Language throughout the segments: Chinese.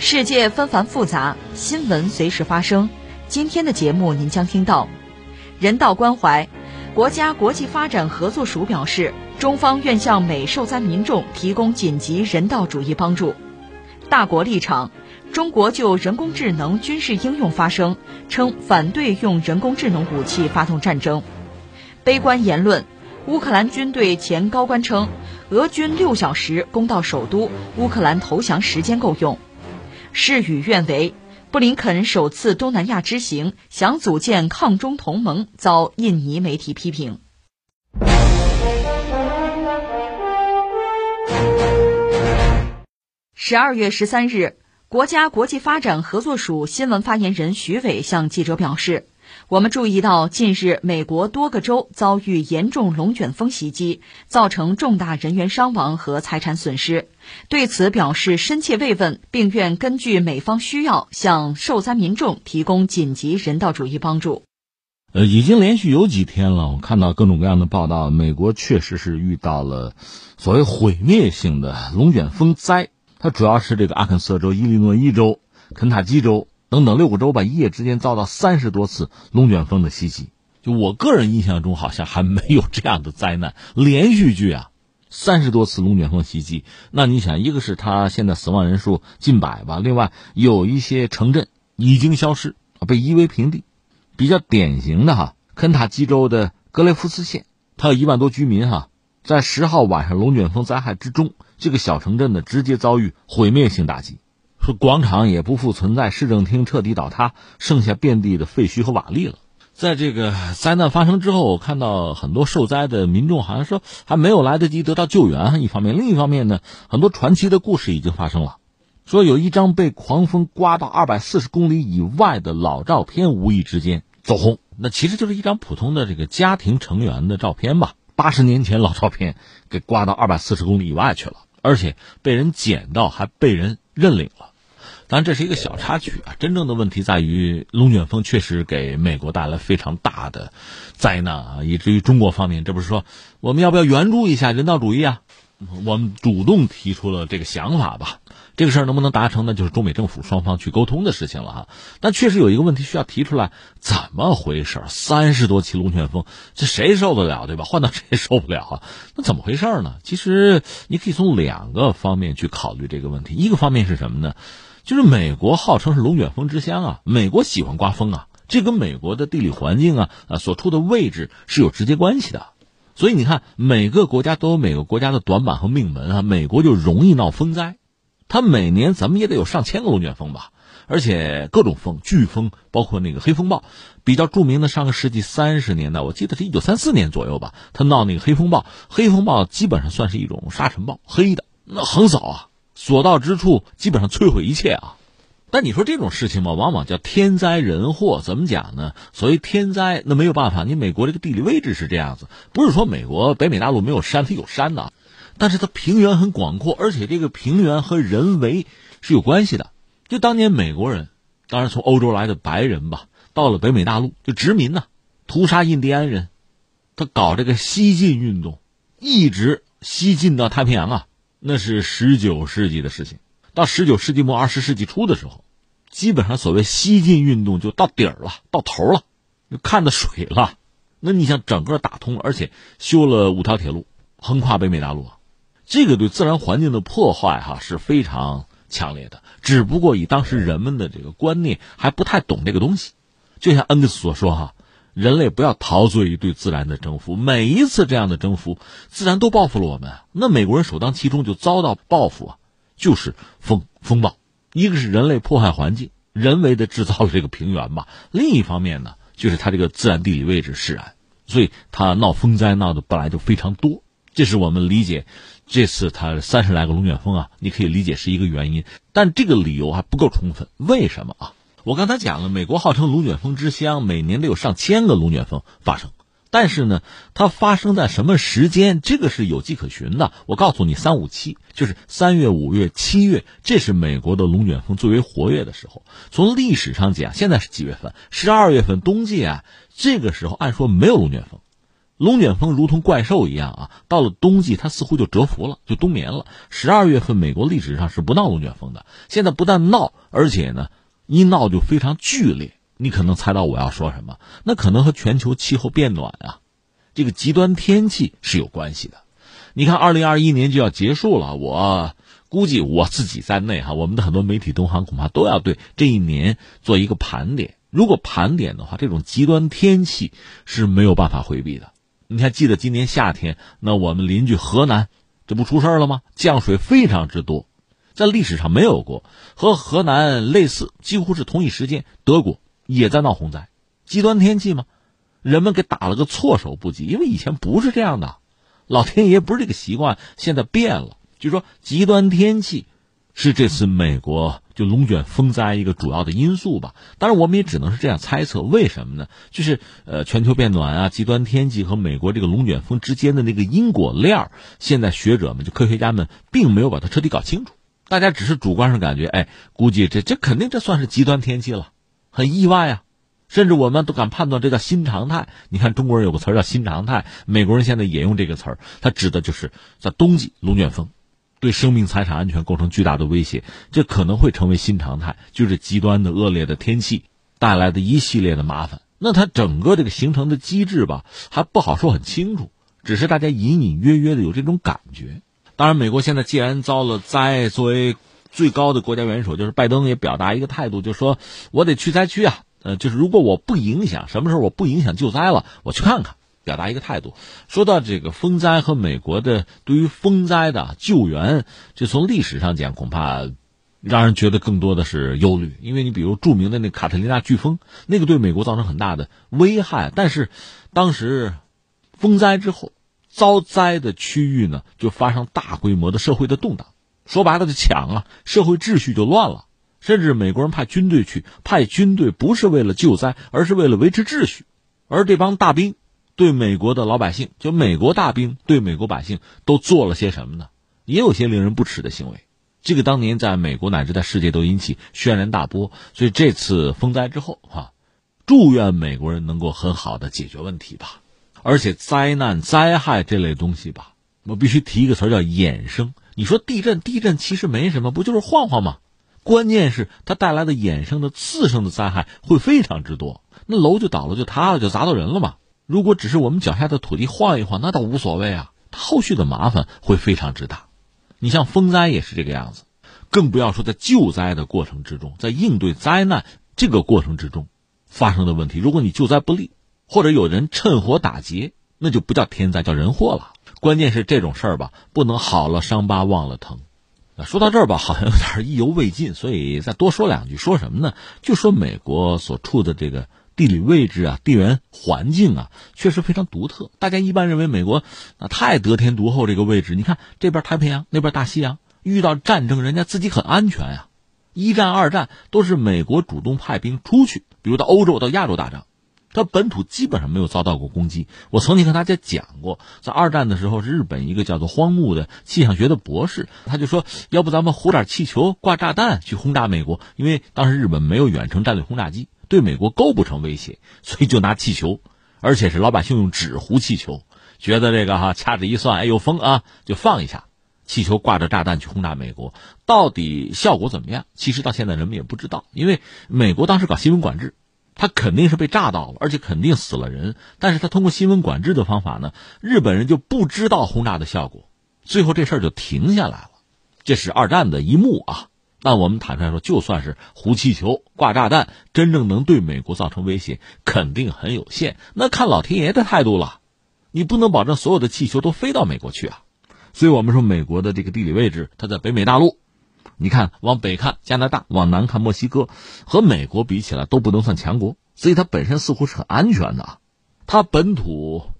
世界纷繁复杂，新闻随时发生。今天的节目您将听到：人道关怀，国家国际发展合作署表示，中方愿向美受灾民众提供紧急人道主义帮助。大国立场，中国就人工智能军事应用发声，称反对用人工智能武器发动战争。悲观言论，乌克兰军队前高官称，俄军六小时攻到首都，乌克兰投降时间够用。事与愿违，布林肯首次东南亚之行，想组建抗中同盟，遭印尼媒体批评。十二月十三日，国家国际发展合作署新闻发言人徐伟向记者表示。我们注意到，近日美国多个州遭遇严重龙卷风袭击，造成重大人员伤亡和财产损失。对此表示深切慰问，并愿根据美方需要向受灾民众提供紧急人道主义帮助。呃，已经连续有几天了，我看到各种各样的报道，美国确实是遇到了所谓毁灭性的龙卷风灾。它主要是这个阿肯色州、伊利诺伊州、肯塔基州。等等六个州吧，一夜之间遭到三十多次龙卷风的袭击。就我个人印象中，好像还没有这样的灾难连续剧啊，三十多次龙卷风袭击。那你想，一个是他现在死亡人数近百吧，另外有一些城镇已经消失，被夷为平地。比较典型的哈，肯塔基州的格雷夫斯县，它有一万多居民哈，在十号晚上龙卷风灾害之中，这个小城镇呢直接遭遇毁灭性打击。说广场也不复存在，市政厅彻底倒塌，剩下遍地的废墟和瓦砾了。在这个灾难发生之后，我看到很多受灾的民众好像说还没有来得及得到救援。一方面，另一方面呢，很多传奇的故事已经发生了。说有一张被狂风刮到二百四十公里以外的老照片，无意之间走红。那其实就是一张普通的这个家庭成员的照片吧。八十年前老照片给刮到二百四十公里以外去了，而且被人捡到，还被人认领了。当然，这是一个小插曲啊！真正的问题在于，龙卷风确实给美国带来非常大的灾难啊，以至于中国方面，这不是说我们要不要援助一下人道主义啊？我们主动提出了这个想法吧。这个事儿能不能达成呢？就是中美政府双方去沟通的事情了哈。但确实有一个问题需要提出来：怎么回事？三十多起龙卷风，这谁受得了对吧？换到谁受不了啊？那怎么回事呢？其实你可以从两个方面去考虑这个问题。一个方面是什么呢？就是美国号称是龙卷风之乡啊，美国喜欢刮风啊，这跟美国的地理环境啊啊所处的位置是有直接关系的。所以你看，每个国家都有每个国家的短板和命门啊，美国就容易闹风灾，它每年咱们也得有上千个龙卷风吧，而且各种风，飓风，包括那个黑风暴，比较著名的上个世纪三十年代，我记得是一九三四年左右吧，它闹那个黑风暴，黑风暴基本上算是一种沙尘暴，黑的那横扫啊。所到之处，基本上摧毁一切啊！但你说这种事情嘛，往往叫天灾人祸。怎么讲呢？所谓天灾，那没有办法，你美国这个地理位置是这样子，不是说美国北美大陆没有山，它有山的，但是它平原很广阔，而且这个平原和人为是有关系的。就当年美国人，当然从欧洲来的白人吧，到了北美大陆就殖民呐，屠杀印第安人，他搞这个西进运动，一直西进到太平洋啊。那是十九世纪的事情，到十九世纪末二十世纪初的时候，基本上所谓西进运动就到底儿了，到头了，就看到水了。那你想整个打通，而且修了五条铁路，横跨北美大陆，这个对自然环境的破坏哈是非常强烈的。只不过以当时人们的这个观念还不太懂这个东西，就像恩格斯所说哈。人类不要陶醉于对自然的征服，每一次这样的征服，自然都报复了我们。那美国人首当其冲就遭到报复啊，就是风风暴。一个是人类破坏环境，人为的制造了这个平原吧；另一方面呢，就是它这个自然地理位置使然，所以它闹风灾闹的本来就非常多。这是我们理解这次它三十来个龙卷风啊，你可以理解是一个原因，但这个理由还不够充分。为什么啊？我刚才讲了，美国号称龙卷风之乡，每年都有上千个龙卷风发生。但是呢，它发生在什么时间？这个是有迹可循的。我告诉你，三五七就是三月、五月、七月，这是美国的龙卷风最为活跃的时候。从历史上讲，现在是几月份？十二月份，冬季啊。这个时候按说没有龙卷风，龙卷风如同怪兽一样啊，到了冬季它似乎就蛰伏了，就冬眠了。十二月份美国历史上是不闹龙卷风的，现在不但闹，而且呢，一闹就非常剧烈。你可能猜到我要说什么，那可能和全球气候变暖啊，这个极端天气是有关系的。你看，二零二一年就要结束了，我估计我自己在内哈，我们的很多媒体同行恐怕都要对这一年做一个盘点。如果盘点的话，这种极端天气是没有办法回避的。你还记得今年夏天，那我们邻居河南这不出事了吗？降水非常之多，在历史上没有过。和河南类似，几乎是同一时间，德国。也在闹洪灾，极端天气嘛，人们给打了个措手不及，因为以前不是这样的，老天爷不是这个习惯，现在变了。就说极端天气是这次美国就龙卷风灾一个主要的因素吧。当然，我们也只能是这样猜测。为什么呢？就是呃，全球变暖啊，极端天气和美国这个龙卷风之间的那个因果链现在学者们就科学家们并没有把它彻底搞清楚，大家只是主观上感觉，哎，估计这这肯定这算是极端天气了。很意外啊，甚至我们都敢判断这叫新常态。你看中国人有个词叫新常态，美国人现在也用这个词儿，它指的就是在冬季龙卷风对生命财产安全构成巨大的威胁，这可能会成为新常态，就是极端的恶劣的天气带来的一系列的麻烦。那它整个这个形成的机制吧，还不好说很清楚，只是大家隐隐约约的有这种感觉。当然，美国现在既然遭了灾，作为最高的国家元首就是拜登，也表达一个态度，就说我得去灾区啊，呃，就是如果我不影响，什么时候我不影响救灾了，我去看看，表达一个态度。说到这个风灾和美国的对于风灾的救援，就从历史上讲，恐怕让人觉得更多的是忧虑，因为你比如著名的那卡特琳娜飓风，那个对美国造成很大的危害，但是当时风灾之后，遭灾的区域呢，就发生大规模的社会的动荡。说白了就抢啊，社会秩序就乱了。甚至美国人派军队去，派军队不是为了救灾，而是为了维持秩序。而这帮大兵对美国的老百姓，就美国大兵对美国百姓都做了些什么呢？也有些令人不齿的行为。这个当年在美国乃至在世界都引起轩然大波。所以这次风灾之后，哈，祝愿美国人能够很好的解决问题吧。而且灾难灾害这类东西吧，我必须提一个词叫衍生。你说地震，地震其实没什么，不就是晃晃吗？关键是它带来的衍生的次生的灾害会非常之多。那楼就倒了，就塌了，就砸到人了嘛。如果只是我们脚下的土地晃一晃，那倒无所谓啊。它后续的麻烦会非常之大。你像风灾也是这个样子，更不要说在救灾的过程之中，在应对灾难这个过程之中发生的问题。如果你救灾不力，或者有人趁火打劫，那就不叫天灾，叫人祸了。关键是这种事儿吧，不能好了伤疤忘了疼。说到这儿吧，好像有点意犹未尽，所以再多说两句。说什么呢？就说美国所处的这个地理位置啊、地缘环境啊，确实非常独特。大家一般认为美国啊太得天独厚，这个位置，你看这边太平洋，那边大西洋，遇到战争人家自己很安全呀。一战、二战都是美国主动派兵出去，比如到欧洲、到亚洲打仗。他本土基本上没有遭到过攻击。我曾经跟大家讲过，在二战的时候，日本一个叫做荒木的气象学的博士，他就说，要不咱们糊点气球，挂炸弹去轰炸美国，因为当时日本没有远程战略轰炸机，对美国构不成威胁，所以就拿气球，而且是老百姓用纸糊气球，觉得这个哈掐指一算，哎有风啊，就放一下，气球挂着炸弹去轰炸美国，到底效果怎么样？其实到现在人们也不知道，因为美国当时搞新闻管制。他肯定是被炸到了，而且肯定死了人。但是他通过新闻管制的方法呢，日本人就不知道轰炸的效果，最后这事儿就停下来了。这是二战的一幕啊。那我们坦率说，就算是糊气球、挂炸弹，真正能对美国造成威胁，肯定很有限。那看老天爷的态度了，你不能保证所有的气球都飞到美国去啊。所以我们说，美国的这个地理位置，它在北美大陆。你看，往北看加拿大，往南看墨西哥，和美国比起来都不能算强国，所以它本身似乎是很安全的。它本土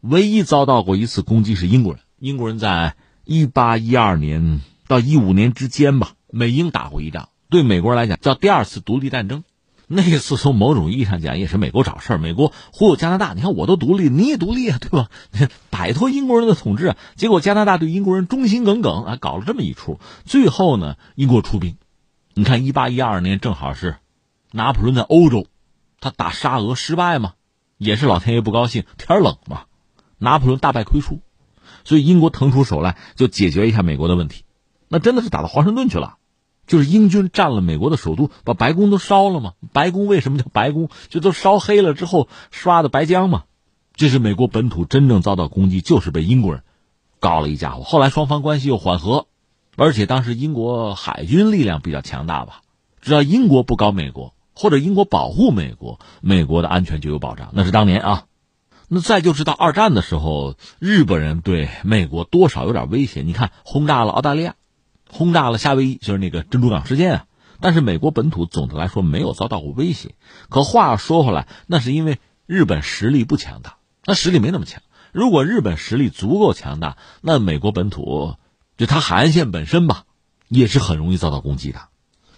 唯一遭到过一次攻击是英国人，英国人在一八一二年到一五年之间吧，美英打过一仗，对美国人来讲叫第二次独立战争。那次从某种意义上讲也是美国找事儿，美国忽悠加拿大。你看我都独立，你也独立啊，对吧？摆脱英国人的统治啊。结果加拿大对英国人忠心耿耿啊，搞了这么一出。最后呢，英国出兵。你看，一八一二年正好是拿破仑在欧洲，他打沙俄失败嘛，也是老天爷不高兴，天冷嘛，拿破仑大败亏输，所以英国腾出手来就解决一下美国的问题。那真的是打到华盛顿去了。就是英军占了美国的首都，把白宫都烧了嘛？白宫为什么叫白宫？就都烧黑了之后刷的白浆嘛。这是美国本土真正遭到攻击，就是被英国人搞了一家伙。后来双方关系又缓和，而且当时英国海军力量比较强大吧。只要英国不搞美国，或者英国保护美国，美国的安全就有保障。那是当年啊。那再就是到二战的时候，日本人对美国多少有点威胁。你看，轰炸了澳大利亚。轰炸了夏威夷，就是那个珍珠港事件啊。但是美国本土总的来说没有遭到过威胁。可话说回来，那是因为日本实力不强大，那实力没那么强。如果日本实力足够强大，那美国本土就它海岸线本身吧，也是很容易遭到攻击的。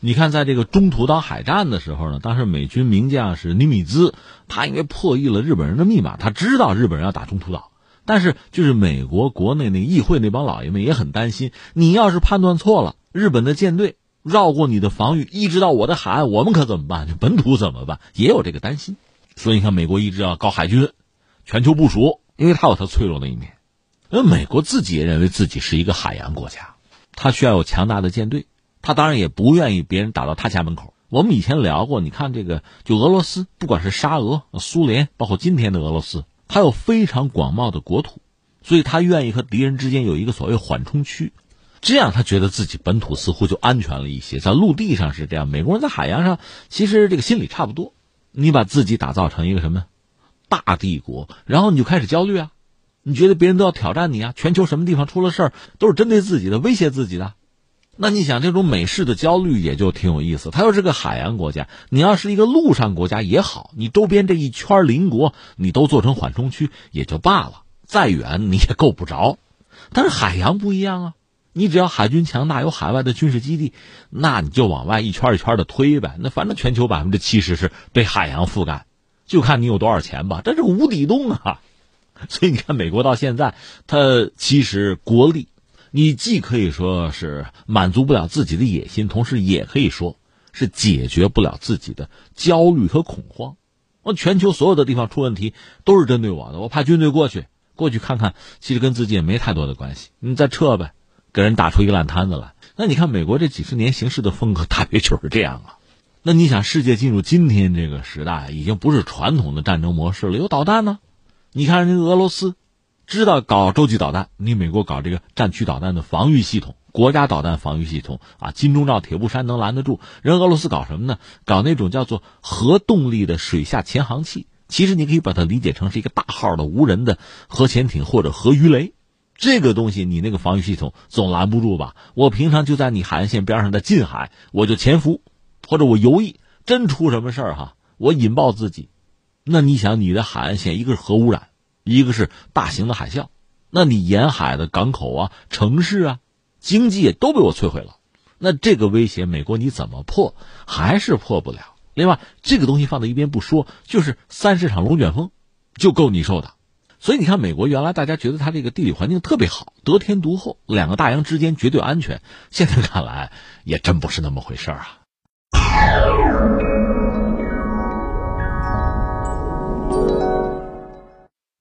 你看，在这个中途岛海战的时候呢，当时美军名将是尼米兹，他因为破译了日本人的密码，他知道日本人要打中途岛。但是，就是美国国内那议会那帮老爷们也很担心，你要是判断错了，日本的舰队绕过你的防御，一直到我的海岸，我们可怎么办？就本土怎么办？也有这个担心。所以你看，美国一直要搞海军，全球部署，因为它有它脆弱的一面。那美国自己也认为自己是一个海洋国家，它需要有强大的舰队，它当然也不愿意别人打到他家门口。我们以前聊过，你看这个，就俄罗斯，不管是沙俄、苏联，包括今天的俄罗斯。他有非常广袤的国土，所以他愿意和敌人之间有一个所谓缓冲区，这样他觉得自己本土似乎就安全了一些。在陆地上是这样，美国人在海洋上其实这个心理差不多。你把自己打造成一个什么大帝国，然后你就开始焦虑啊，你觉得别人都要挑战你啊，全球什么地方出了事儿都是针对自己的，威胁自己的。那你想，这种美式的焦虑也就挺有意思。它又是个海洋国家，你要是一个陆上国家也好，你周边这一圈邻国你都做成缓冲区也就罢了，再远你也够不着。但是海洋不一样啊，你只要海军强大，有海外的军事基地，那你就往外一圈一圈的推呗。那反正全球百分之七十是被海洋覆盖，就看你有多少钱吧。这是无底洞啊！所以你看，美国到现在，它其实国力。你既可以说是满足不了自己的野心，同时也可以说是解决不了自己的焦虑和恐慌。我全球所有的地方出问题都是针对我的，我派军队过去，过去看看，其实跟自己也没太多的关系。你再撤呗，给人打出一个烂摊子来。那你看美国这几十年行事的风格，大约就是这样啊。那你想，世界进入今天这个时代，已经不是传统的战争模式了，有导弹呢。你看人家俄罗斯。知道搞洲际导弹，你美国搞这个战区导弹的防御系统，国家导弹防御系统啊，金钟罩铁布衫能拦得住。人俄罗斯搞什么呢？搞那种叫做核动力的水下潜航器。其实你可以把它理解成是一个大号的无人的核潜艇或者核鱼雷。这个东西你那个防御系统总拦不住吧？我平常就在你海岸线边上的近海，我就潜伏，或者我游弋，真出什么事儿哈，我引爆自己。那你想，你的海岸线一个是核污染。一个是大型的海啸，那你沿海的港口啊、城市啊、经济也都被我摧毁了。那这个威胁，美国你怎么破，还是破不了。另外，这个东西放在一边不说，就是三十场龙卷风，就够你受的。所以你看，美国原来大家觉得它这个地理环境特别好，得天独厚，两个大洋之间绝对安全。现在看来，也真不是那么回事啊。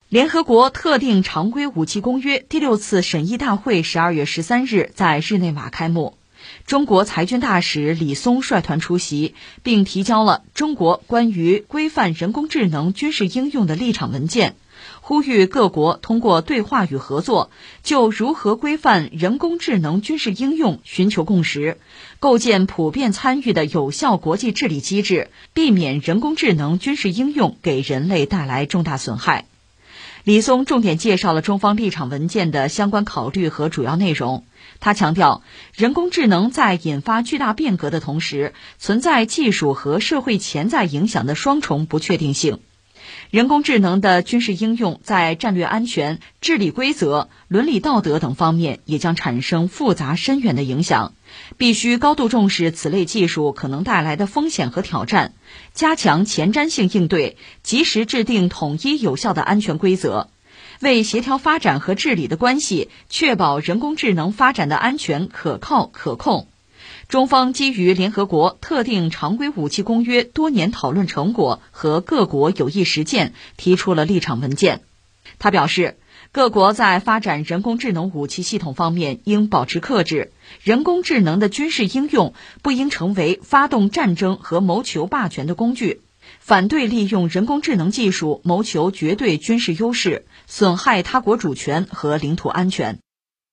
联合国特定常规武器公约第六次审议大会十二月十三日在日内瓦开幕，中国裁军大使李松率团出席，并提交了中国关于规范人工智能军事应用的立场文件，呼吁各国通过对话与合作，就如何规范人工智能军事应用寻求共识，构建普遍参与的有效国际治理机制，避免人工智能军事应用给人类带来重大损害。李松重点介绍了中方立场文件的相关考虑和主要内容。他强调，人工智能在引发巨大变革的同时，存在技术和社会潜在影响的双重不确定性。人工智能的军事应用在战略安全、治理规则、伦理道德等方面也将产生复杂深远的影响。必须高度重视此类技术可能带来的风险和挑战，加强前瞻性应对，及时制定统一有效的安全规则，为协调发展和治理的关系，确保人工智能发展的安全、可靠、可控。中方基于联合国特定常规武器公约多年讨论成果和各国有益实践，提出了立场文件。他表示。各国在发展人工智能武器系统方面应保持克制，人工智能的军事应用不应成为发动战争和谋求霸权的工具。反对利用人工智能技术谋求绝对军事优势，损害他国主权和领土安全。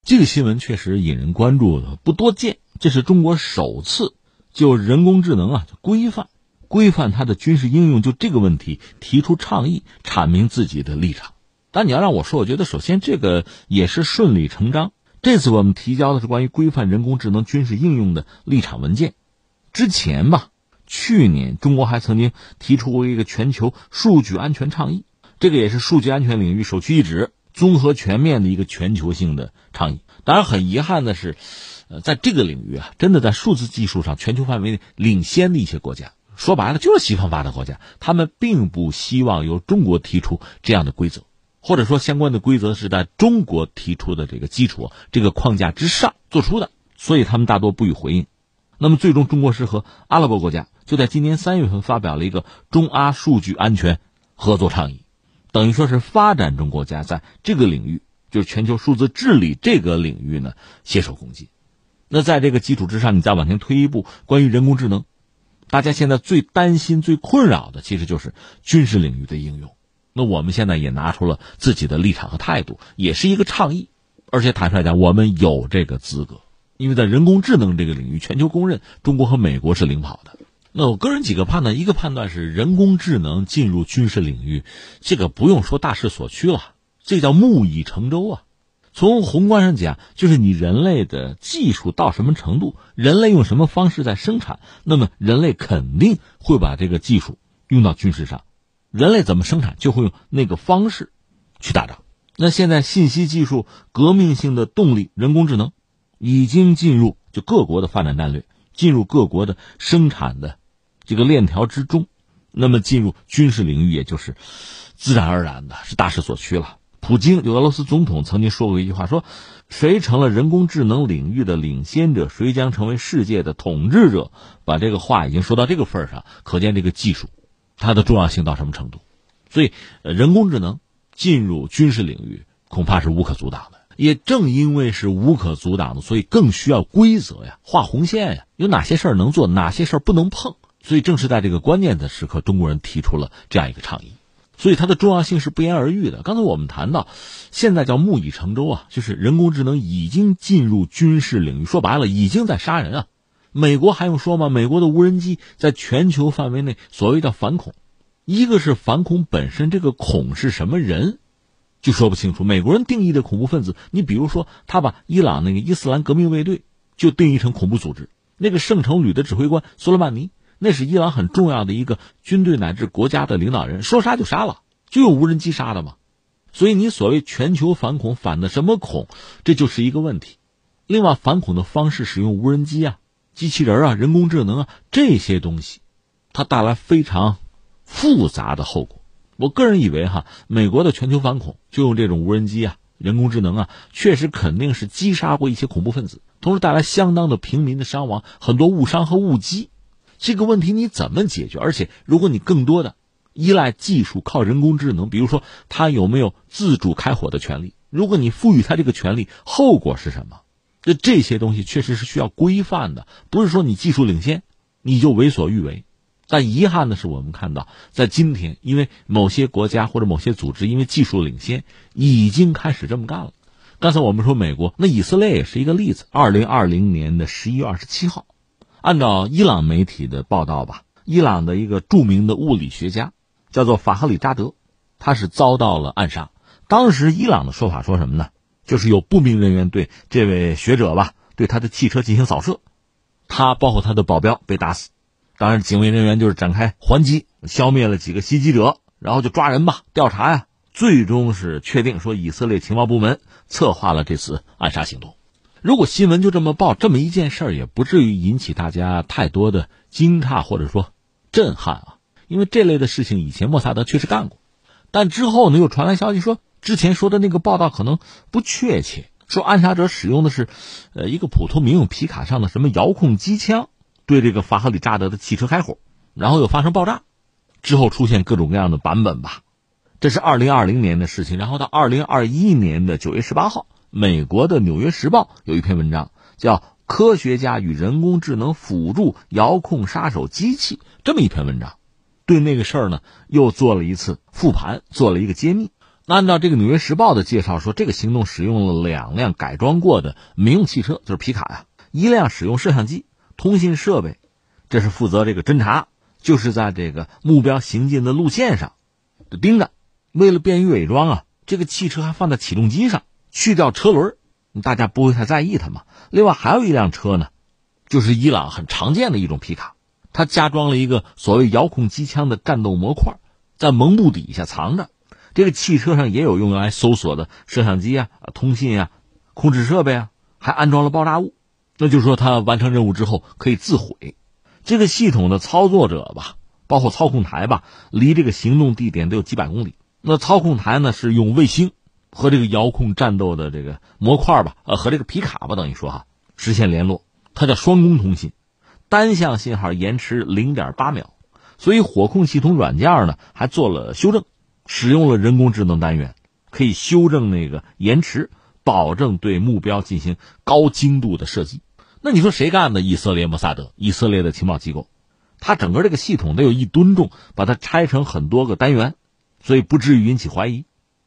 这个新闻确实引人关注的不多见，这是中国首次就人工智能啊规范规范它的军事应用就这个问题提出倡议，阐明自己的立场。但你要让我说，我觉得首先这个也是顺理成章。这次我们提交的是关于规范人工智能军事应用的立场文件。之前吧，去年中国还曾经提出过一个全球数据安全倡议，这个也是数据安全领域首屈一指、综合全面的一个全球性的倡议。当然，很遗憾的是，呃，在这个领域啊，真的在数字技术上全球范围内领先的一些国家，说白了就是西方发达国家，他们并不希望由中国提出这样的规则。或者说，相关的规则是在中国提出的这个基础、这个框架之上做出的，所以他们大多不予回应。那么，最终中国是和阿拉伯国家就在今年三月份发表了一个中阿数据安全合作倡议，等于说是发展中国家在这个领域，就是全球数字治理这个领域呢携手共进。那在这个基础之上，你再往前推一步，关于人工智能，大家现在最担心、最困扰的其实就是军事领域的应用。那我们现在也拿出了自己的立场和态度，也是一个倡议，而且坦率讲，我们有这个资格，因为在人工智能这个领域，全球公认中国和美国是领跑的。那我个人几个判断，一个判断是人工智能进入军事领域，这个不用说大势所趋了，这叫木已成舟啊。从宏观上讲，就是你人类的技术到什么程度，人类用什么方式在生产，那么人类肯定会把这个技术用到军事上。人类怎么生产，就会用那个方式去打仗。那现在信息技术革命性的动力，人工智能已经进入就各国的发展战略，进入各国的生产的这个链条之中。那么进入军事领域，也就是自然而然的，是大势所趋了。普京，就俄罗斯总统曾经说过一句话，说谁成了人工智能领域的领先者，谁将成为世界的统治者。把这个话已经说到这个份儿上，可见这个技术。它的重要性到什么程度？所以，人工智能进入军事领域恐怕是无可阻挡的。也正因为是无可阻挡的，所以更需要规则呀，画红线呀，有哪些事儿能做，哪些事儿不能碰。所以，正是在这个关键的时刻，中国人提出了这样一个倡议。所以，它的重要性是不言而喻的。刚才我们谈到，现在叫木已成舟啊，就是人工智能已经进入军事领域，说白了，已经在杀人啊。美国还用说吗？美国的无人机在全球范围内，所谓叫反恐，一个是反恐本身，这个恐是什么人，就说不清楚。美国人定义的恐怖分子，你比如说，他把伊朗那个伊斯兰革命卫队就定义成恐怖组织，那个圣城旅的指挥官苏莱曼尼，那是伊朗很重要的一个军队乃至国家的领导人，说杀就杀了，就用无人机杀的嘛。所以你所谓全球反恐反的什么恐，这就是一个问题。另外，反恐的方式使用无人机啊。机器人啊，人工智能啊，这些东西，它带来非常复杂的后果。我个人以为哈，美国的全球反恐就用这种无人机啊，人工智能啊，确实肯定是击杀过一些恐怖分子，同时带来相当的平民的伤亡，很多误伤和误击。这个问题你怎么解决？而且，如果你更多的依赖技术，靠人工智能，比如说它有没有自主开火的权利？如果你赋予它这个权利，后果是什么？这这些东西确实是需要规范的，不是说你技术领先，你就为所欲为。但遗憾的是，我们看到在今天，因为某些国家或者某些组织因为技术领先，已经开始这么干了。刚才我们说美国，那以色列也是一个例子。二零二零年的十一月二十七号，按照伊朗媒体的报道吧，伊朗的一个著名的物理学家叫做法赫里扎德，他是遭到了暗杀。当时伊朗的说法说什么呢？就是有不明人员对这位学者吧，对他的汽车进行扫射，他包括他的保镖被打死，当然警卫人员就是展开还击，消灭了几个袭击者，然后就抓人吧，调查呀。最终是确定说，以色列情报部门策划了这次暗杀行动。如果新闻就这么报，这么一件事儿也不至于引起大家太多的惊诧或者说震撼啊。因为这类的事情以前莫萨德确实干过，但之后呢又传来消息说，之前说的那个报道可能不确切，说暗杀者使用的是，呃，一个普通民用皮卡上的什么遥控机枪，对这个法赫里扎德的汽车开火，然后又发生爆炸，之后出现各种各样的版本吧。这是二零二零年的事情，然后到二零二一年的九月十八号，美国的《纽约时报》有一篇文章，叫《科学家与人工智能辅助遥控杀手机器》这么一篇文章，对那个事儿呢又做了一次复盘，做了一个揭秘。那按照这个《纽约时报》的介绍说，这个行动使用了两辆改装过的民用汽车，就是皮卡呀，一辆使用摄像机、通信设备，这是负责这个侦查，就是在这个目标行进的路线上盯着。为了便于伪装啊，这个汽车还放在起重机上，去掉车轮，大家不会太在意它嘛。另外还有一辆车呢，就是伊朗很常见的一种皮卡，它加装了一个所谓遥控机枪的战斗模块，在蒙布底下藏着。这个汽车上也有用来搜索的摄像机啊、通信啊、控制设备啊，还安装了爆炸物。那就是说，它完成任务之后可以自毁。这个系统的操作者吧，包括操控台吧，离这个行动地点都有几百公里。那操控台呢是用卫星和这个遥控战斗的这个模块吧，呃，和这个皮卡吧，等于说哈，实现联络。它叫双工通信，单向信号延迟零点八秒，所以火控系统软件呢还做了修正，使用了人工智能单元，可以修正那个延迟，保证对目标进行高精度的射击。那你说谁干的？以色列摩萨德，以色列的情报机构，它整个这个系统得有一吨重，把它拆成很多个单元。所以不至于引起怀疑，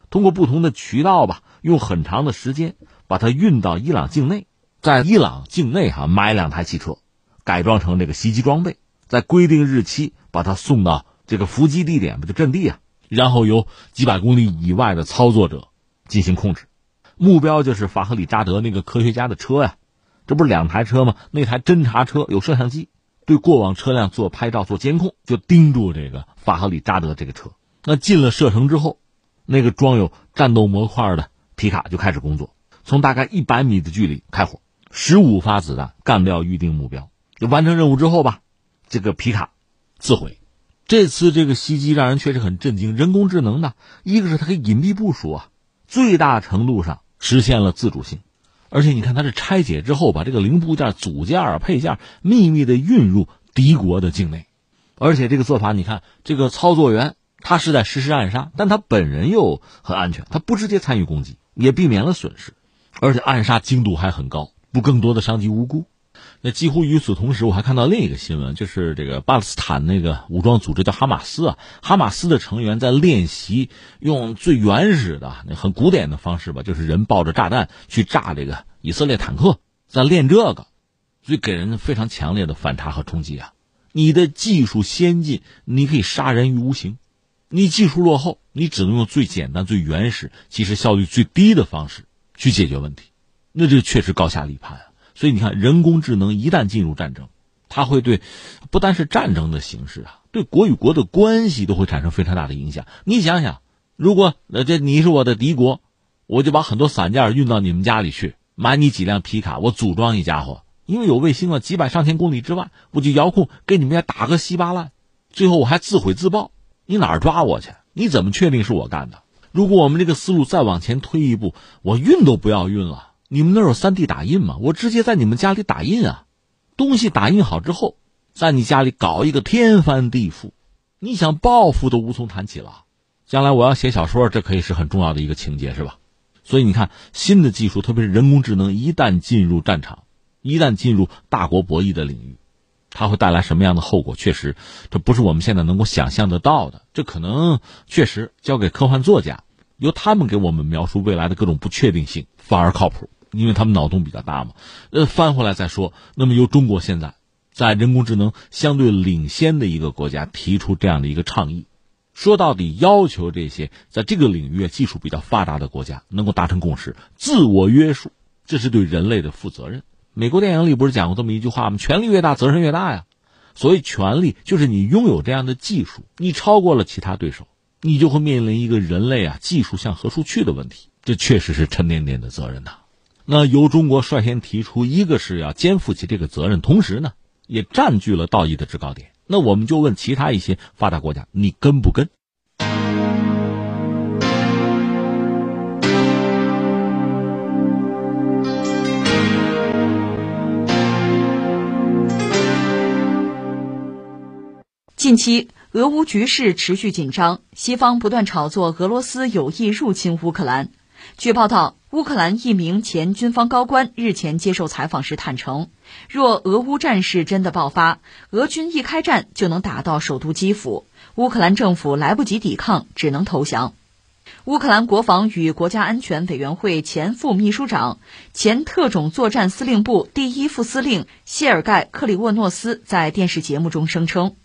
通过不同的渠道吧，用很长的时间把它运到伊朗境内，在伊朗境内哈买两台汽车，改装成这个袭击装备，在规定日期把它送到这个伏击地点不就阵地啊，然后由几百公里以外的操作者进行控制，目标就是法赫里扎德那个科学家的车呀，这不是两台车吗？那台侦察车有摄像机，对过往车辆做拍照做监控，就盯住这个法赫里扎德这个车。那进了射程之后，那个装有战斗模块的皮卡就开始工作，从大概一百米的距离开火，十五发子弹干掉预定目标。就完成任务之后吧，这个皮卡自毁。这次这个袭击让人确实很震惊。人工智能呢，一个是它可以隐蔽部署啊，最大程度上实现了自主性，而且你看它是拆解之后把这个零部件、组件、配件秘密的运入敌国的境内，而且这个做法，你看这个操作员。他是在实施暗杀，但他本人又很安全，他不直接参与攻击，也避免了损失，而且暗杀精度还很高，不更多的伤及无辜。那几乎与此同时，我还看到另一个新闻，就是这个巴勒斯坦那个武装组织叫哈马斯啊，哈马斯的成员在练习用最原始的、很古典的方式吧，就是人抱着炸弹去炸这个以色列坦克，在练这个，所以给人非常强烈的反差和冲击啊！你的技术先进，你可以杀人于无形。你技术落后，你只能用最简单、最原始、其实效率最低的方式去解决问题，那这确实高下立判啊！所以你看，人工智能一旦进入战争，它会对不单是战争的形式啊，对国与国的关系都会产生非常大的影响。你想想，如果呃这你是我的敌国，我就把很多散件运到你们家里去，买你几辆皮卡，我组装一家伙，因为有卫星啊，几百上千公里之外，我就遥控给你们家打个稀巴烂，最后我还自毁自爆。你哪儿抓我去？你怎么确定是我干的？如果我们这个思路再往前推一步，我运都不要运了。你们那儿有三 D 打印吗？我直接在你们家里打印啊，东西打印好之后，在你家里搞一个天翻地覆，你想报复都无从谈起了。将来我要写小说，这可以是很重要的一个情节，是吧？所以你看，新的技术，特别是人工智能，一旦进入战场，一旦进入大国博弈的领域。它会带来什么样的后果？确实，这不是我们现在能够想象得到的。这可能确实交给科幻作家，由他们给我们描述未来的各种不确定性，反而靠谱，因为他们脑洞比较大嘛。呃，翻回来再说，那么由中国现在在人工智能相对领先的一个国家提出这样的一个倡议，说到底，要求这些在这个领域技术比较发达的国家能够达成共识，自我约束，这是对人类的负责任。美国电影里不是讲过这么一句话吗？权力越大，责任越大呀。所以，权力就是你拥有这样的技术，你超过了其他对手，你就会面临一个人类啊技术向何处去的问题。这确实是沉甸甸的责任呐。那由中国率先提出，一个是要肩负起这个责任，同时呢，也占据了道义的制高点。那我们就问其他一些发达国家，你跟不跟？近期，俄乌局势持续紧张，西方不断炒作俄罗斯有意入侵乌克兰。据报道，乌克兰一名前军方高官日前接受采访时坦诚，若俄乌战事真的爆发，俄军一开战就能打到首都基辅，乌克兰政府来不及抵抗，只能投降。乌克兰国防与国家安全委员会前副秘书长、前特种作战司令部第一副司令谢尔盖·克里沃诺斯在电视节目中声称。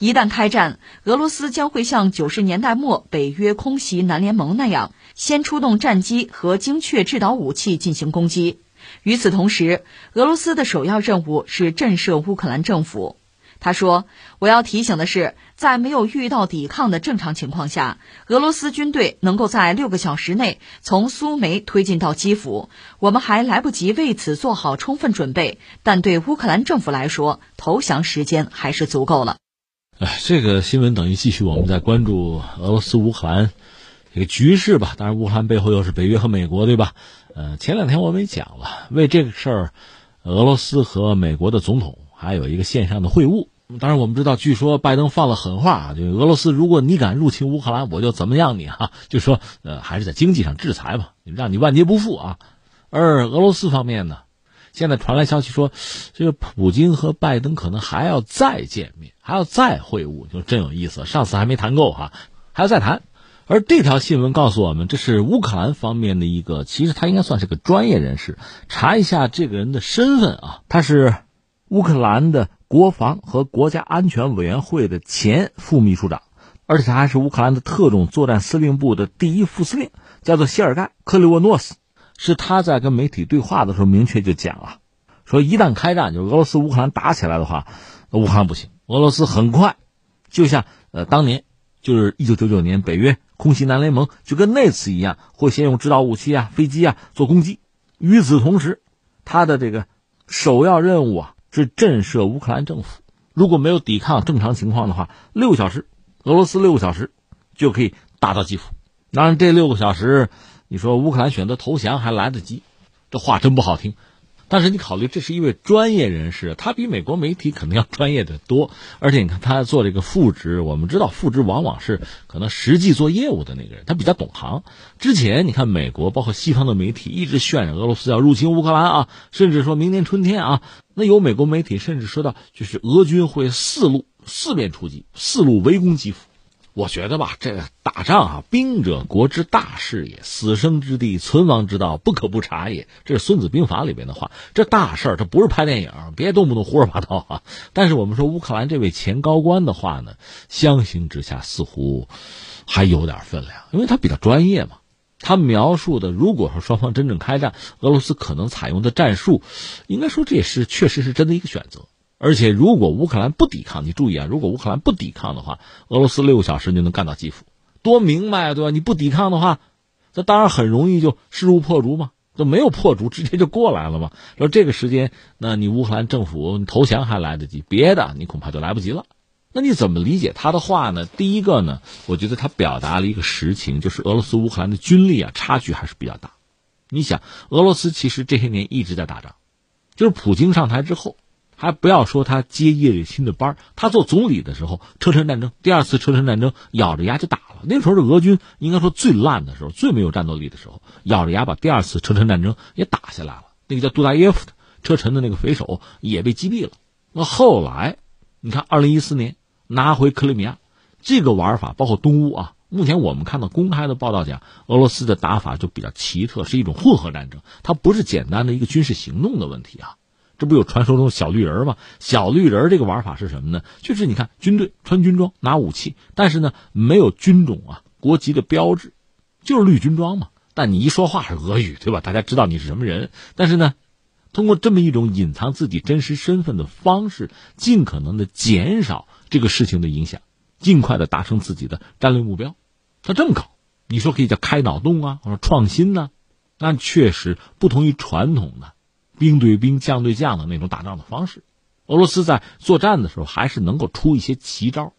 一旦开战，俄罗斯将会像九十年代末北约空袭南联盟那样，先出动战机和精确制导武器进行攻击。与此同时，俄罗斯的首要任务是震慑乌克兰政府。他说：“我要提醒的是，在没有遇到抵抗的正常情况下，俄罗斯军队能够在六个小时内从苏梅推进到基辅，我们还来不及为此做好充分准备。但对乌克兰政府来说，投降时间还是足够了。”哎，这个新闻等于继续我们在关注俄罗斯乌克兰这个局势吧。当然，乌克兰背后又是北约和美国，对吧？呃，前两天我们也讲了，为这个事儿，俄罗斯和美国的总统还有一个线上的会晤。当然，我们知道，据说拜登放了狠话，就是俄罗斯，如果你敢入侵乌克兰，我就怎么样你哈，就说呃，还是在经济上制裁吧，让你万劫不复啊。而俄罗斯方面呢？现在传来消息说，这个普京和拜登可能还要再见面，还要再会晤，就真有意思。上次还没谈够哈，还要再谈。而这条新闻告诉我们，这是乌克兰方面的一个，其实他应该算是个专业人士。查一下这个人的身份啊，他是乌克兰的国防和国家安全委员会的前副秘书长，而且他还是乌克兰的特种作战司令部的第一副司令，叫做谢尔盖·克里沃诺斯。是他在跟媒体对话的时候明确就讲了，说一旦开战，就俄罗斯乌克兰打起来的话，乌克兰不行，俄罗斯很快，就像呃当年就是一九九九年北约空袭南联盟，就跟那次一样，会先用制导武器啊、飞机啊做攻击。与此同时，他的这个首要任务啊是震慑乌克兰政府，如果没有抵抗正常情况的话，六个小时，俄罗斯六个小时就可以打到基辅。当然，这六个小时。你说乌克兰选择投降还来得及，这话真不好听。但是你考虑，这是一位专业人士，他比美国媒体可能要专业的多。而且你看他做这个副职，我们知道副职往往是可能实际做业务的那个人，他比较懂行。之前你看美国包括西方的媒体一直渲染俄罗斯要入侵乌克兰啊，甚至说明年春天啊，那有美国媒体甚至说到就是俄军会四路四面出击，四路围攻基辅。我觉得吧，这个打仗啊，兵者国之大事也，死生之地，存亡之道，不可不察也。这是《孙子兵法》里边的话。这大事儿，这不是拍电影，别动不动胡说八道啊。但是我们说乌克兰这位前高官的话呢，相形之下似乎还有点分量，因为他比较专业嘛。他描述的，如果说双方真正开战，俄罗斯可能采用的战术，应该说这也是确实是真的一个选择。而且，如果乌克兰不抵抗，你注意啊！如果乌克兰不抵抗的话，俄罗斯六个小时就能干到基辅，多明白啊，对吧？你不抵抗的话，那当然很容易就势如破竹嘛，就没有破竹，直接就过来了嘛。说这个时间，那你乌克兰政府投降还来得及，别的你恐怕就来不及了。那你怎么理解他的话呢？第一个呢，我觉得他表达了一个实情，就是俄罗斯乌克兰的军力啊差距还是比较大。你想，俄罗斯其实这些年一直在打仗，就是普京上台之后。还不要说他接叶利钦的班他做总理的时候，车臣战争第二次车臣战争，咬着牙就打了。那时候是俄军应该说最烂的时候，最没有战斗力的时候，咬着牙把第二次车臣战争也打下来了。那个叫杜达耶夫的车臣的那个匪首也被击毙了。那后来，你看，二零一四年拿回克里米亚，这个玩法包括东乌啊，目前我们看到公开的报道讲，俄罗斯的打法就比较奇特，是一种混合战争，它不是简单的一个军事行动的问题啊。这不有传说中小绿人吗？小绿人这个玩法是什么呢？就是你看军队穿军装拿武器，但是呢没有军种啊国籍的标志，就是绿军装嘛。但你一说话是俄语，对吧？大家知道你是什么人。但是呢，通过这么一种隐藏自己真实身份的方式，尽可能的减少这个事情的影响，尽快的达成自己的战略目标。他这么搞，你说可以叫开脑洞啊，或者创新呢？但确实不同于传统的兵对兵、将对将的那种打仗的方式。俄罗斯在作战的时候还是能够出一些奇招。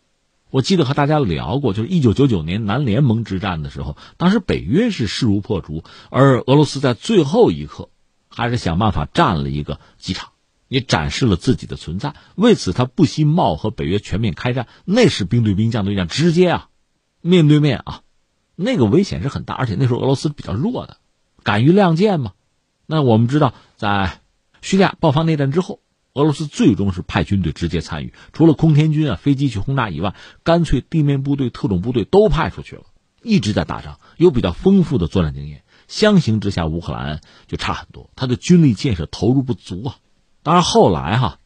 我记得和大家聊过，就是一九九九年南联盟之战的时候，当时北约是势如破竹，而俄罗斯在最后一刻还是想办法占了一个机场，也展示了自己的存在。为此，他不惜冒和北约全面开战，那是兵对兵、将对将，直接啊，面对面啊，那个危险是很大，而且那时候俄罗斯比较弱的。敢于亮剑吗？那我们知道，在叙利亚爆发内战之后，俄罗斯最终是派军队直接参与，除了空天军啊、飞机去轰炸以外，干脆地面部队、特种部队都派出去了，一直在打仗，有比较丰富的作战经验。相形之下，乌克兰就差很多，他的军力建设投入不足啊。当然后来哈，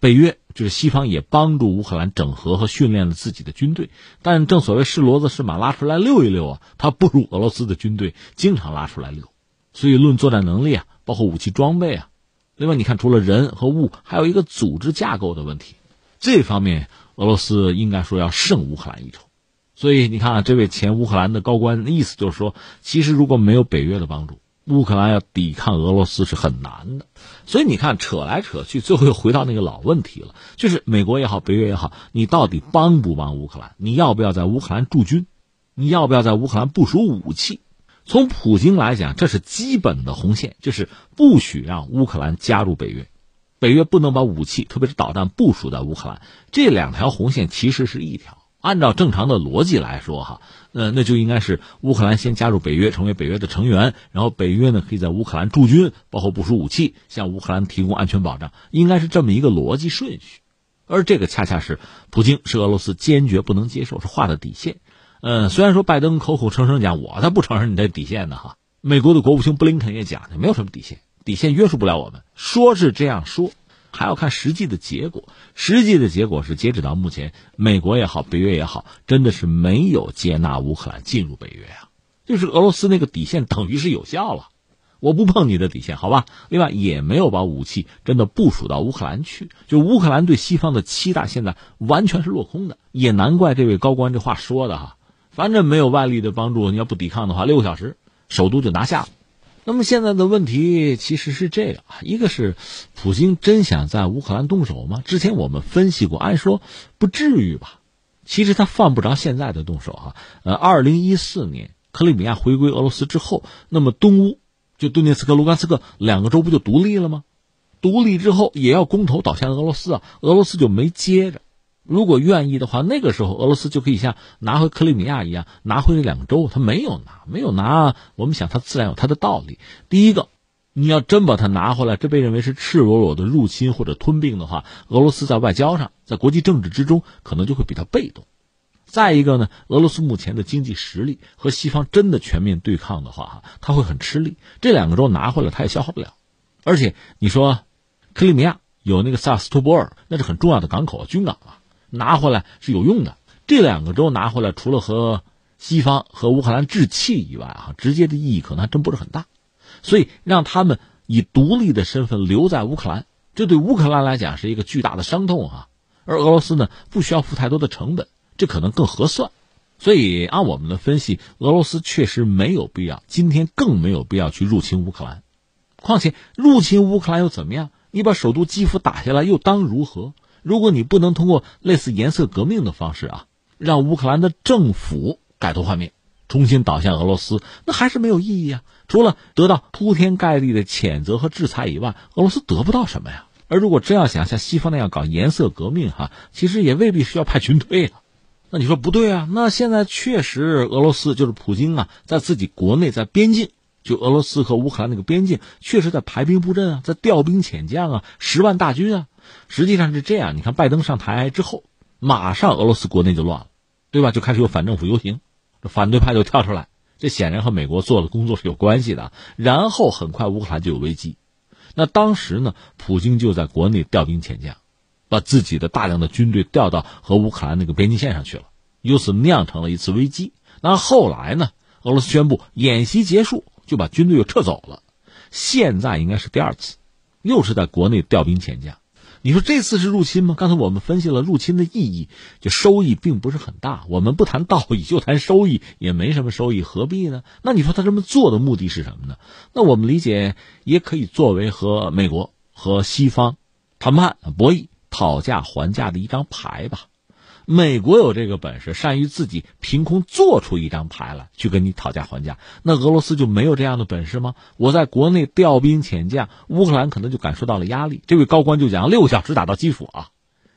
北约就是西方也帮助乌克兰整合和训练了自己的军队，但正所谓是骡子是马拉出来溜一溜啊，他不如俄罗斯的军队经常拉出来溜。所以论作战能力啊，包括武器装备啊，另外你看除了人和物，还有一个组织架构的问题，这方面俄罗斯应该说要胜乌克兰一筹。所以你看啊，这位前乌克兰的高官的意思就是说，其实如果没有北约的帮助。乌克兰要抵抗俄罗斯是很难的，所以你看，扯来扯去，最后又回到那个老问题了，就是美国也好，北约也好，你到底帮不帮乌克兰？你要不要在乌克兰驻军？你要不要在乌克兰部署武器？从普京来讲，这是基本的红线，就是不许让乌克兰加入北约，北约不能把武器，特别是导弹部署在乌克兰。这两条红线其实是一条。按照正常的逻辑来说，哈，呃，那就应该是乌克兰先加入北约，成为北约的成员，然后北约呢可以在乌克兰驻军，包括部署武器，向乌克兰提供安全保障，应该是这么一个逻辑顺序。而这个恰恰是普京是俄罗斯坚决不能接受，是画的底线。嗯，虽然说拜登口口声声讲我才不承认你的底线呢，哈，美国的国务卿布林肯也讲，没有什么底线，底线约束不了我们，说是这样说。还要看实际的结果，实际的结果是，截止到目前，美国也好，北约也好，真的是没有接纳乌克兰进入北约啊，就是俄罗斯那个底线等于是有效了，我不碰你的底线，好吧？另外，也没有把武器真的部署到乌克兰去，就乌克兰对西方的期待现在完全是落空的，也难怪这位高官这话说的哈，反正没有外力的帮助，你要不抵抗的话，六个小时首都就拿下了。那么现在的问题其实是这个，一个是普京真想在乌克兰动手吗？之前我们分析过，按说不至于吧。其实他犯不着现在的动手啊。呃，二零一四年克里米亚回归俄罗斯之后，那么东乌就顿涅茨克、卢甘斯克两个州不就独立了吗？独立之后也要公投倒向俄罗斯啊，俄罗斯就没接着。如果愿意的话，那个时候俄罗斯就可以像拿回克里米亚一样拿回这两个州。他没有拿，没有拿，我们想他自然有他的道理。第一个，你要真把它拿回来，这被认为是赤裸裸的入侵或者吞并的话，俄罗斯在外交上，在国际政治之中可能就会比较被动。再一个呢，俄罗斯目前的经济实力和西方真的全面对抗的话，哈，他会很吃力。这两个州拿回来，他也消耗不了。而且你说，克里米亚有那个萨斯托波尔，那是很重要的港口、军港啊。拿回来是有用的，这两个州拿回来，除了和西方和乌克兰置气以外，啊，直接的意义可能还真不是很大。所以让他们以独立的身份留在乌克兰，这对乌克兰来讲是一个巨大的伤痛啊。而俄罗斯呢，不需要付太多的成本，这可能更合算。所以按我们的分析，俄罗斯确实没有必要，今天更没有必要去入侵乌克兰。况且入侵乌克兰又怎么样？你把首都基辅打下来又当如何？如果你不能通过类似颜色革命的方式啊，让乌克兰的政府改头换面，重新倒向俄罗斯，那还是没有意义啊。除了得到铺天盖地的谴责和制裁以外，俄罗斯得不到什么呀。而如果真要想像西方那样搞颜色革命哈，其实也未必需要派军队了。那你说不对啊？那现在确实俄罗斯就是普京啊，在自己国内在边境，就俄罗斯和乌克兰那个边境，确实在排兵布阵啊，在调兵遣将啊，十万大军啊。实际上是这样，你看拜登上台之后，马上俄罗斯国内就乱了，对吧？就开始有反政府游行，反对派就跳出来，这显然和美国做的工作是有关系的。然后很快乌克兰就有危机，那当时呢，普京就在国内调兵遣将，把自己的大量的军队调到和乌克兰那个边境线上去了，由此酿成了一次危机。那后来呢，俄罗斯宣布演习结束，就把军队又撤走了。现在应该是第二次，又是在国内调兵遣将。你说这次是入侵吗？刚才我们分析了入侵的意义，就收益并不是很大。我们不谈道义，就谈收益，也没什么收益，何必呢？那你说他这么做的目的是什么呢？那我们理解也可以作为和美国和西方谈判博弈、讨价还价的一张牌吧。美国有这个本事，善于自己凭空做出一张牌来去跟你讨价还价。那俄罗斯就没有这样的本事吗？我在国内调兵遣将，乌克兰可能就感受到了压力。这位高官就讲，六个小时打到基辅啊，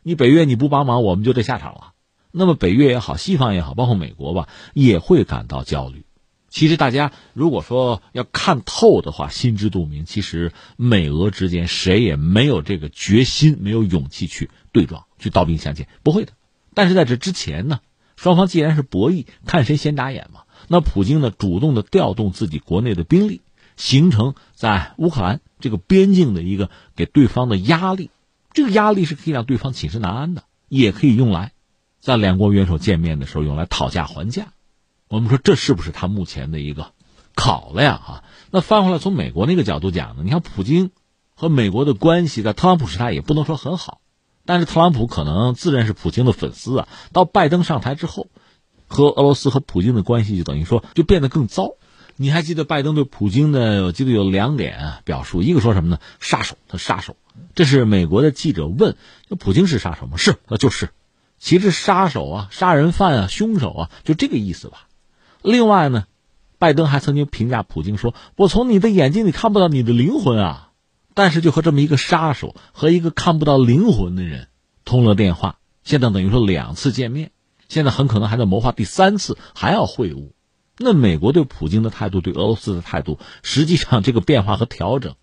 你北约你不帮忙，我们就这下场了。那么北约也好，西方也好，包括美国吧，也会感到焦虑。其实大家如果说要看透的话，心知肚明。其实美俄之间谁也没有这个决心，没有勇气去对撞，去刀兵相见，不会的。但是在这之前呢，双方既然是博弈，看谁先打眼嘛。那普京呢，主动的调动自己国内的兵力，形成在乌克兰这个边境的一个给对方的压力。这个压力是可以让对方寝食难安的，也可以用来在两国元首见面的时候用来讨价还价。我们说这是不是他目前的一个考量啊？那翻回来从美国那个角度讲呢，你看普京和美国的关系，在特朗普时代也不能说很好。但是特朗普可能自认是普京的粉丝啊，到拜登上台之后，和俄罗斯和普京的关系就等于说就变得更糟。你还记得拜登对普京的？我记得有两点表述，一个说什么呢？杀手，他杀手。这是美国的记者问：普京是杀手吗？是，那就是。其实杀手啊，杀人犯啊，凶手啊，就这个意思吧。另外呢，拜登还曾经评价普京说：“我从你的眼睛里看不到你的灵魂啊。”但是就和这么一个杀手和一个看不到灵魂的人通了电话，现在等于说两次见面，现在很可能还在谋划第三次还要会晤。那美国对普京的态度，对俄罗斯的态度，实际上这个变化和调整，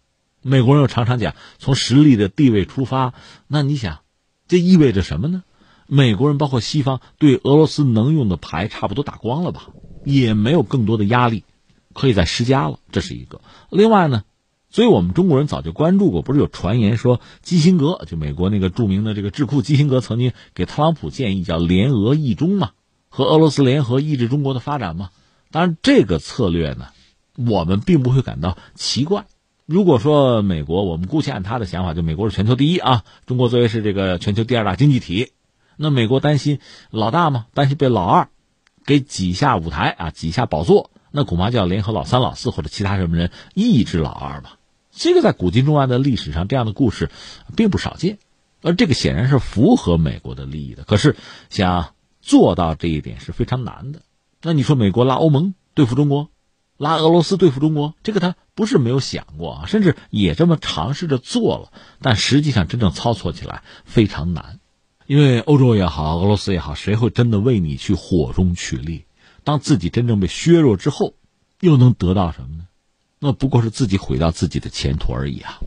美国人又常常讲从实力的地位出发。那你想，这意味着什么呢？美国人包括西方对俄罗斯能用的牌差不多打光了吧，也没有更多的压力可以再施加了，这是一个。另外呢？所以我们中国人早就关注过，不是有传言说基辛格就美国那个著名的这个智库基辛格曾经给特朗普建议叫联俄抑中嘛，和俄罗斯联合抑制中国的发展嘛。当然这个策略呢，我们并不会感到奇怪。如果说美国，我们姑且按他的想法，就美国是全球第一啊，中国作为是这个全球第二大经济体，那美国担心老大嘛，担心被老二给挤下舞台啊，挤下宝座，那恐怕就要联合老三、老四或者其他什么人抑制老二吧。这个在古今中外的历史上，这样的故事并不少见，而这个显然是符合美国的利益的。可是想做到这一点是非常难的。那你说美国拉欧盟对付中国，拉俄罗斯对付中国，这个他不是没有想过啊，甚至也这么尝试着做了，但实际上真正操作起来非常难，因为欧洲也好，俄罗斯也好，谁会真的为你去火中取栗？当自己真正被削弱之后，又能得到什么呢？那不过是自己毁掉自己的前途而已啊！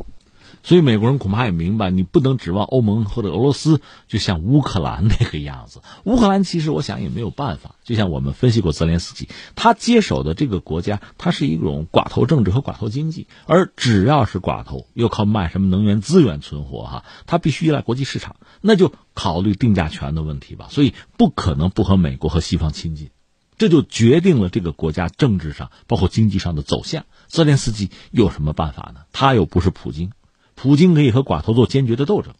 所以美国人恐怕也明白，你不能指望欧盟或者俄罗斯就像乌克兰那个样子。乌克兰其实我想也没有办法。就像我们分析过泽连斯基，他接手的这个国家，它是一种寡头政治和寡头经济，而只要是寡头，又靠卖什么能源资源存活哈，他必须依赖国际市场，那就考虑定价权的问题吧。所以不可能不和美国和西方亲近。这就决定了这个国家政治上，包括经济上的走向。泽连斯基有什么办法呢？他又不是普京，普京可以和寡头做坚决的斗争，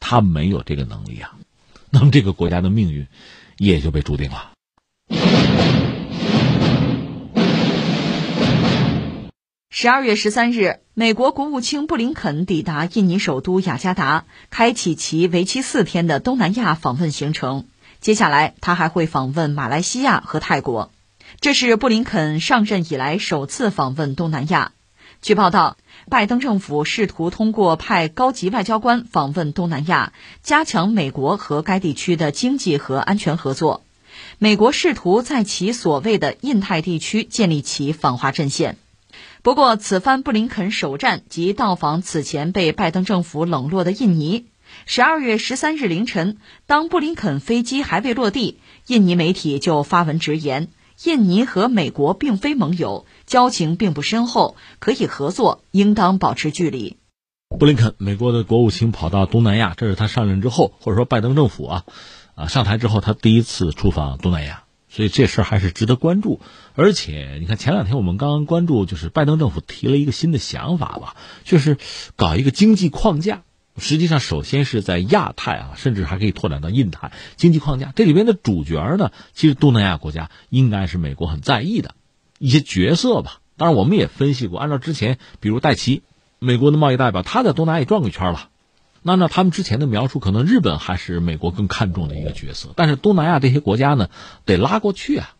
他没有这个能力啊。那么这个国家的命运也就被注定了。十二月十三日，美国国务卿布林肯抵达印尼首都雅加达，开启其为期四天的东南亚访问行程。接下来，他还会访问马来西亚和泰国，这是布林肯上任以来首次访问东南亚。据报道，拜登政府试图通过派高级外交官访问东南亚，加强美国和该地区的经济和安全合作。美国试图在其所谓的印太地区建立起访华阵线。不过，此番布林肯首站即到访此前被拜登政府冷落的印尼。十二月十三日凌晨，当布林肯飞机还未落地，印尼媒体就发文直言，印尼和美国并非盟友，交情并不深厚，可以合作，应当保持距离。布林肯，美国的国务卿跑到东南亚，这是他上任之后，或者说拜登政府啊，啊上台之后他第一次出访东南亚，所以这事儿还是值得关注。而且你看前两天我们刚刚关注，就是拜登政府提了一个新的想法吧，就是搞一个经济框架。实际上，首先是在亚太啊，甚至还可以拓展到印太经济框架。这里边的主角呢，其实东南亚国家应该是美国很在意的一些角色吧。当然，我们也分析过，按照之前，比如戴奇，美国的贸易代表，他在东南亚也转过一圈了。那按照他们之前的描述，可能日本还是美国更看重的一个角色。但是东南亚这些国家呢，得拉过去啊，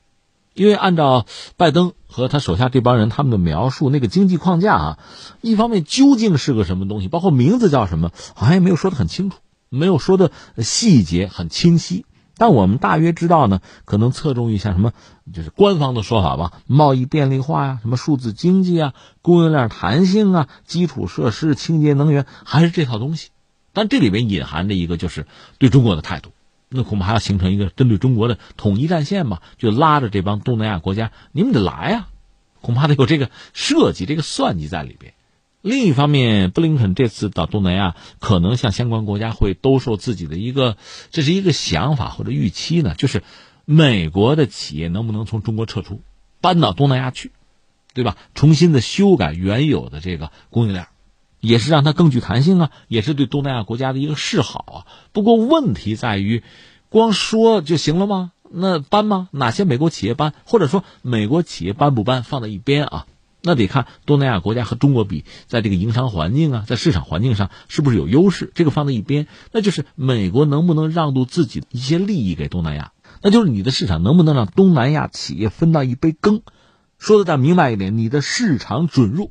因为按照拜登和他手下这帮人他们的描述，那个经济框架啊，一方面究竟是个什么东西，包括名字叫什么，好像也没有说的很清楚，没有说的细节很清晰。但我们大约知道呢，可能侧重于像什么，就是官方的说法吧，贸易便利化呀，什么数字经济啊，供应链弹性啊，基础设施、清洁能源，还是这套东西。但这里面隐含着一个，就是对中国的态度。那恐怕还要形成一个针对中国的统一战线吧，就拉着这帮东南亚国家，你们得来啊！恐怕得有这个设计、这个算计在里边。另一方面，布林肯这次到东南亚，可能向相关国家会兜售自己的一个，这是一个想法或者预期呢，就是美国的企业能不能从中国撤出，搬到东南亚去，对吧？重新的修改原有的这个供应链，也是让它更具弹性啊，也是对东南亚国家的一个示好啊。不过问题在于，光说就行了吗？那搬吗？哪些美国企业搬，或者说美国企业搬不搬，放在一边啊？那得看东南亚国家和中国比，在这个营商环境啊，在市场环境上是不是有优势？这个放在一边，那就是美国能不能让渡自己一些利益给东南亚？那就是你的市场能不能让东南亚企业分到一杯羹？说的再明白一点，你的市场准入，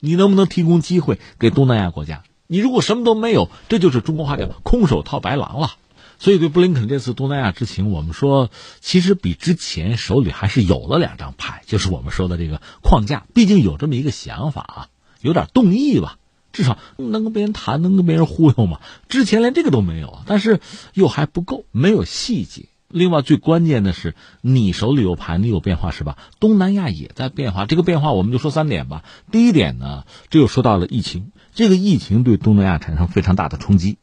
你能不能提供机会给东南亚国家？你如果什么都没有，这就是中国话叫空手套白狼了。所以，对布林肯这次东南亚之行，我们说，其实比之前手里还是有了两张牌，就是我们说的这个框架。毕竟有这么一个想法啊，有点动意吧，至少能跟别人谈，能跟别人忽悠嘛。之前连这个都没有，但是又还不够，没有细节。另外，最关键的是，你手里有盘，你有变化是吧？东南亚也在变化，这个变化我们就说三点吧。第一点呢，这又说到了疫情，这个疫情对东南亚产生非常大的冲击。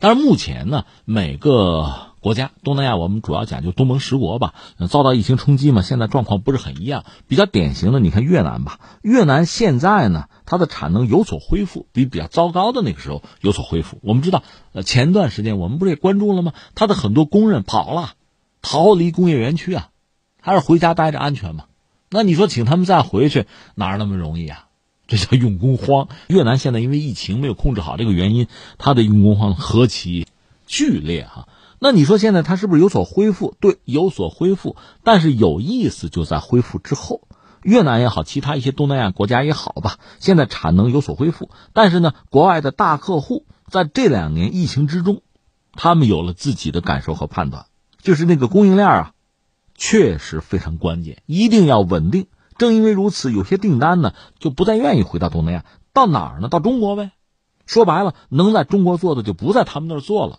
但是目前呢，每个国家东南亚，我们主要讲就东盟十国吧，遭到疫情冲击嘛，现在状况不是很一样。比较典型的，你看越南吧，越南现在呢，它的产能有所恢复，比比较糟糕的那个时候有所恢复。我们知道，呃，前段时间我们不是也关注了吗？它的很多工人跑了，逃离工业园区啊，还是回家待着安全嘛？那你说请他们再回去，哪那么容易啊？这叫用工荒。越南现在因为疫情没有控制好这个原因，它的用工荒何其剧烈哈！那你说现在它是不是有所恢复？对，有所恢复。但是有意思就在恢复之后，越南也好，其他一些东南亚国家也好吧，现在产能有所恢复。但是呢，国外的大客户在这两年疫情之中，他们有了自己的感受和判断，就是那个供应链啊，确实非常关键，一定要稳定。正因为如此，有些订单呢就不再愿意回到东南亚，到哪儿呢？到中国呗。说白了，能在中国做的就不在他们那儿做了。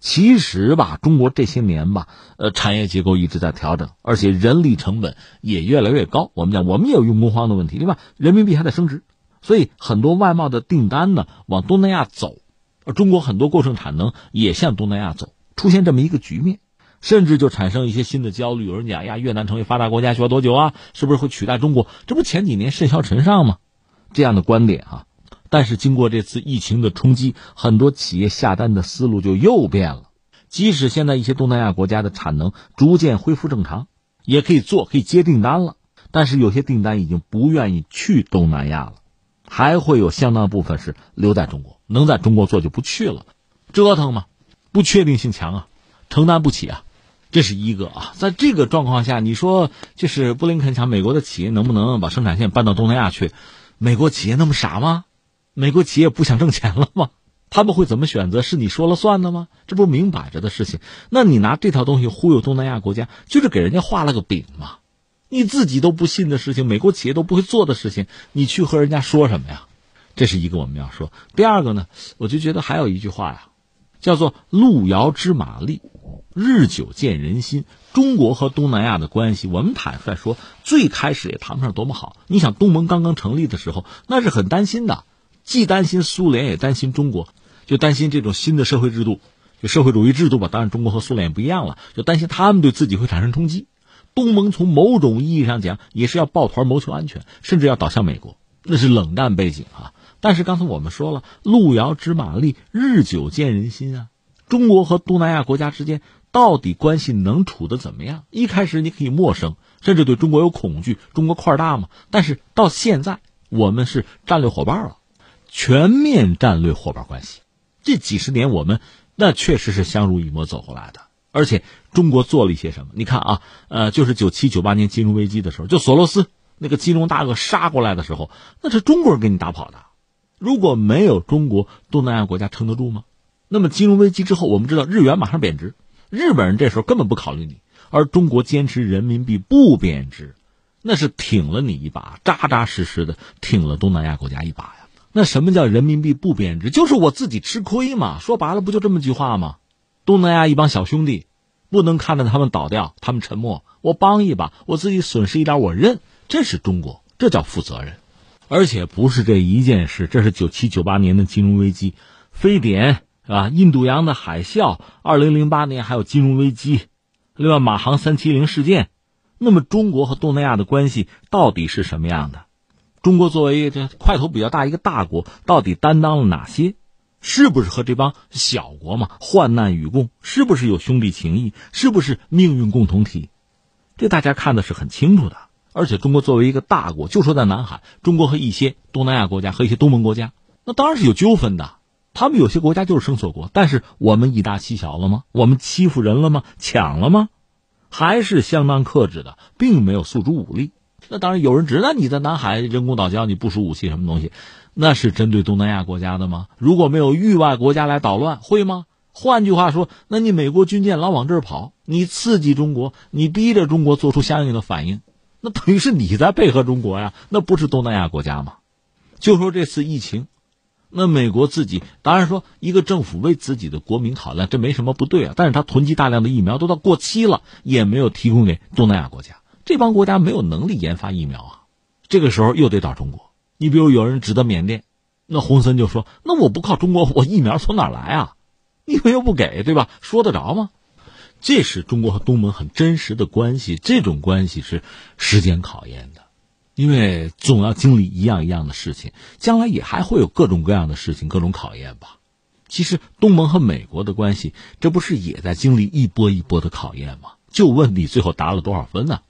其实吧，中国这些年吧，呃，产业结构一直在调整，而且人力成本也越来越高。我们讲，我们也有用工荒的问题，对吧？人民币还在升值，所以很多外贸的订单呢往东南亚走，而中国很多过剩产能也向东南亚走，出现这么一个局面。甚至就产生一些新的焦虑，有人讲呀，越南成为发达国家需要多久啊？是不是会取代中国？这不前几年甚嚣尘上吗？这样的观点啊，但是经过这次疫情的冲击，很多企业下单的思路就又变了。即使现在一些东南亚国家的产能逐渐恢复正常，也可以做，可以接订单了，但是有些订单已经不愿意去东南亚了，还会有相当部分是留在中国，能在中国做就不去了，折腾嘛，不确定性强啊，承担不起啊。这是一个啊，在这个状况下，你说就是布林肯想美国的企业能不能把生产线搬到东南亚去？美国企业那么傻吗？美国企业不想挣钱了吗？他们会怎么选择？是你说了算的吗？这不明摆着的事情。那你拿这套东西忽悠东南亚国家，就是给人家画了个饼嘛。你自己都不信的事情，美国企业都不会做的事情，你去和人家说什么呀？这是一个我们要说。第二个呢，我就觉得还有一句话呀，叫做“路遥知马力”。日久见人心，中国和东南亚的关系，我们坦率说，最开始也谈不上多么好。你想，东盟刚刚成立的时候，那是很担心的，既担心苏联，也担心中国，就担心这种新的社会制度，就社会主义制度吧。当然，中国和苏联也不一样了，就担心他们对自己会产生冲击。东盟从某种意义上讲，也是要抱团谋求安全，甚至要倒向美国，那是冷战背景啊。但是刚才我们说了，路遥知马力，日久见人心啊。中国和东南亚国家之间到底关系能处得怎么样？一开始你可以陌生，甚至对中国有恐惧，中国块大嘛。但是到现在，我们是战略伙伴了，全面战略伙伴关系。这几十年我们那确实是相濡以沫走过来的。而且中国做了一些什么？你看啊，呃，就是九七九八年金融危机的时候，就索罗斯那个金融大鳄杀过来的时候，那是中国人给你打跑的。如果没有中国，东南亚国家撑得住吗？那么金融危机之后，我们知道日元马上贬值，日本人这时候根本不考虑你，而中国坚持人民币不贬值，那是挺了你一把，扎扎实实的挺了东南亚国家一把。那什么叫人民币不贬值？就是我自己吃亏嘛。说白了，不就这么句话吗？东南亚一帮小兄弟，不能看着他们倒掉，他们沉默，我帮一把，我自己损失一点我认，这是中国，这叫负责任。而且不是这一件事，这是九七九八年的金融危机，非典是吧？印度洋的海啸，二零零八年还有金融危机，另外马航三七零事件。那么中国和东南亚的关系到底是什么样的？中国作为这块头比较大一个大国，到底担当了哪些？是不是和这帮小国嘛，患难与共？是不是有兄弟情谊？是不是命运共同体？这大家看的是很清楚的。而且中国作为一个大国，就说在南海，中国和一些东南亚国家和一些东盟国家，那当然是有纠纷的。他们有些国家就是生索国，但是我们以大欺小了吗？我们欺负人了吗？抢了吗？还是相当克制的，并没有诉诸武力。那当然有人指，那你在南海人工岛礁你部署武器什么东西？那是针对东南亚国家的吗？如果没有域外国家来捣乱，会吗？换句话说，那你美国军舰老往这儿跑，你刺激中国，你逼着中国做出相应的反应，那等于是你在配合中国呀？那不是东南亚国家吗？就说这次疫情，那美国自己当然说一个政府为自己的国民考量，这没什么不对啊。但是他囤积大量的疫苗都到过期了，也没有提供给东南亚国家，这帮国家没有能力研发疫苗啊。这个时候又得找中国。你比如有人指责缅甸，那洪森就说：“那我不靠中国，我疫苗从哪来啊？你们又不给，对吧？说得着吗？”这是中国和东盟很真实的关系，这种关系是时间考验的，因为总要经历一样一样的事情，将来也还会有各种各样的事情，各种考验吧。其实东盟和美国的关系，这不是也在经历一波一波的考验吗？就问你最后答了多少分呢？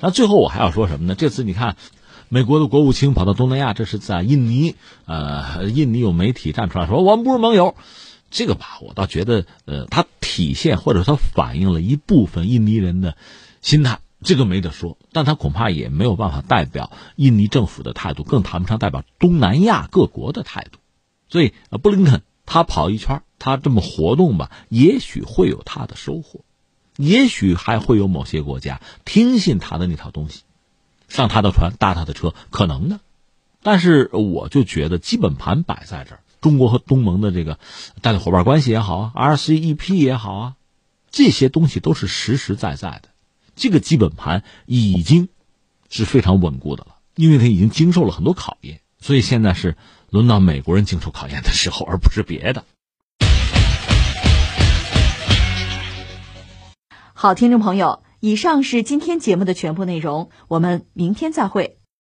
那最后我还要说什么呢？这次你看。美国的国务卿跑到东南亚，这是在印尼。呃，印尼有媒体站出来说，我们不是盟友。这个吧，我倒觉得，呃，它体现或者它反映了一部分印尼人的心态，这个没得说。但它恐怕也没有办法代表印尼政府的态度，更谈不上代表东南亚各国的态度。所以，布林肯他跑一圈，他这么活动吧，也许会有他的收获，也许还会有某些国家听信他的那套东西。上他的船，搭他的车，可能的，但是我就觉得基本盘摆在这儿，中国和东盟的这个战略伙伴关系也好啊，RCEP 也好啊，这些东西都是实实在在的，这个基本盘已经是非常稳固的了，因为它已经经受了很多考验，所以现在是轮到美国人经受考验的时候，而不是别的。好，听众朋友。以上是今天节目的全部内容，我们明天再会。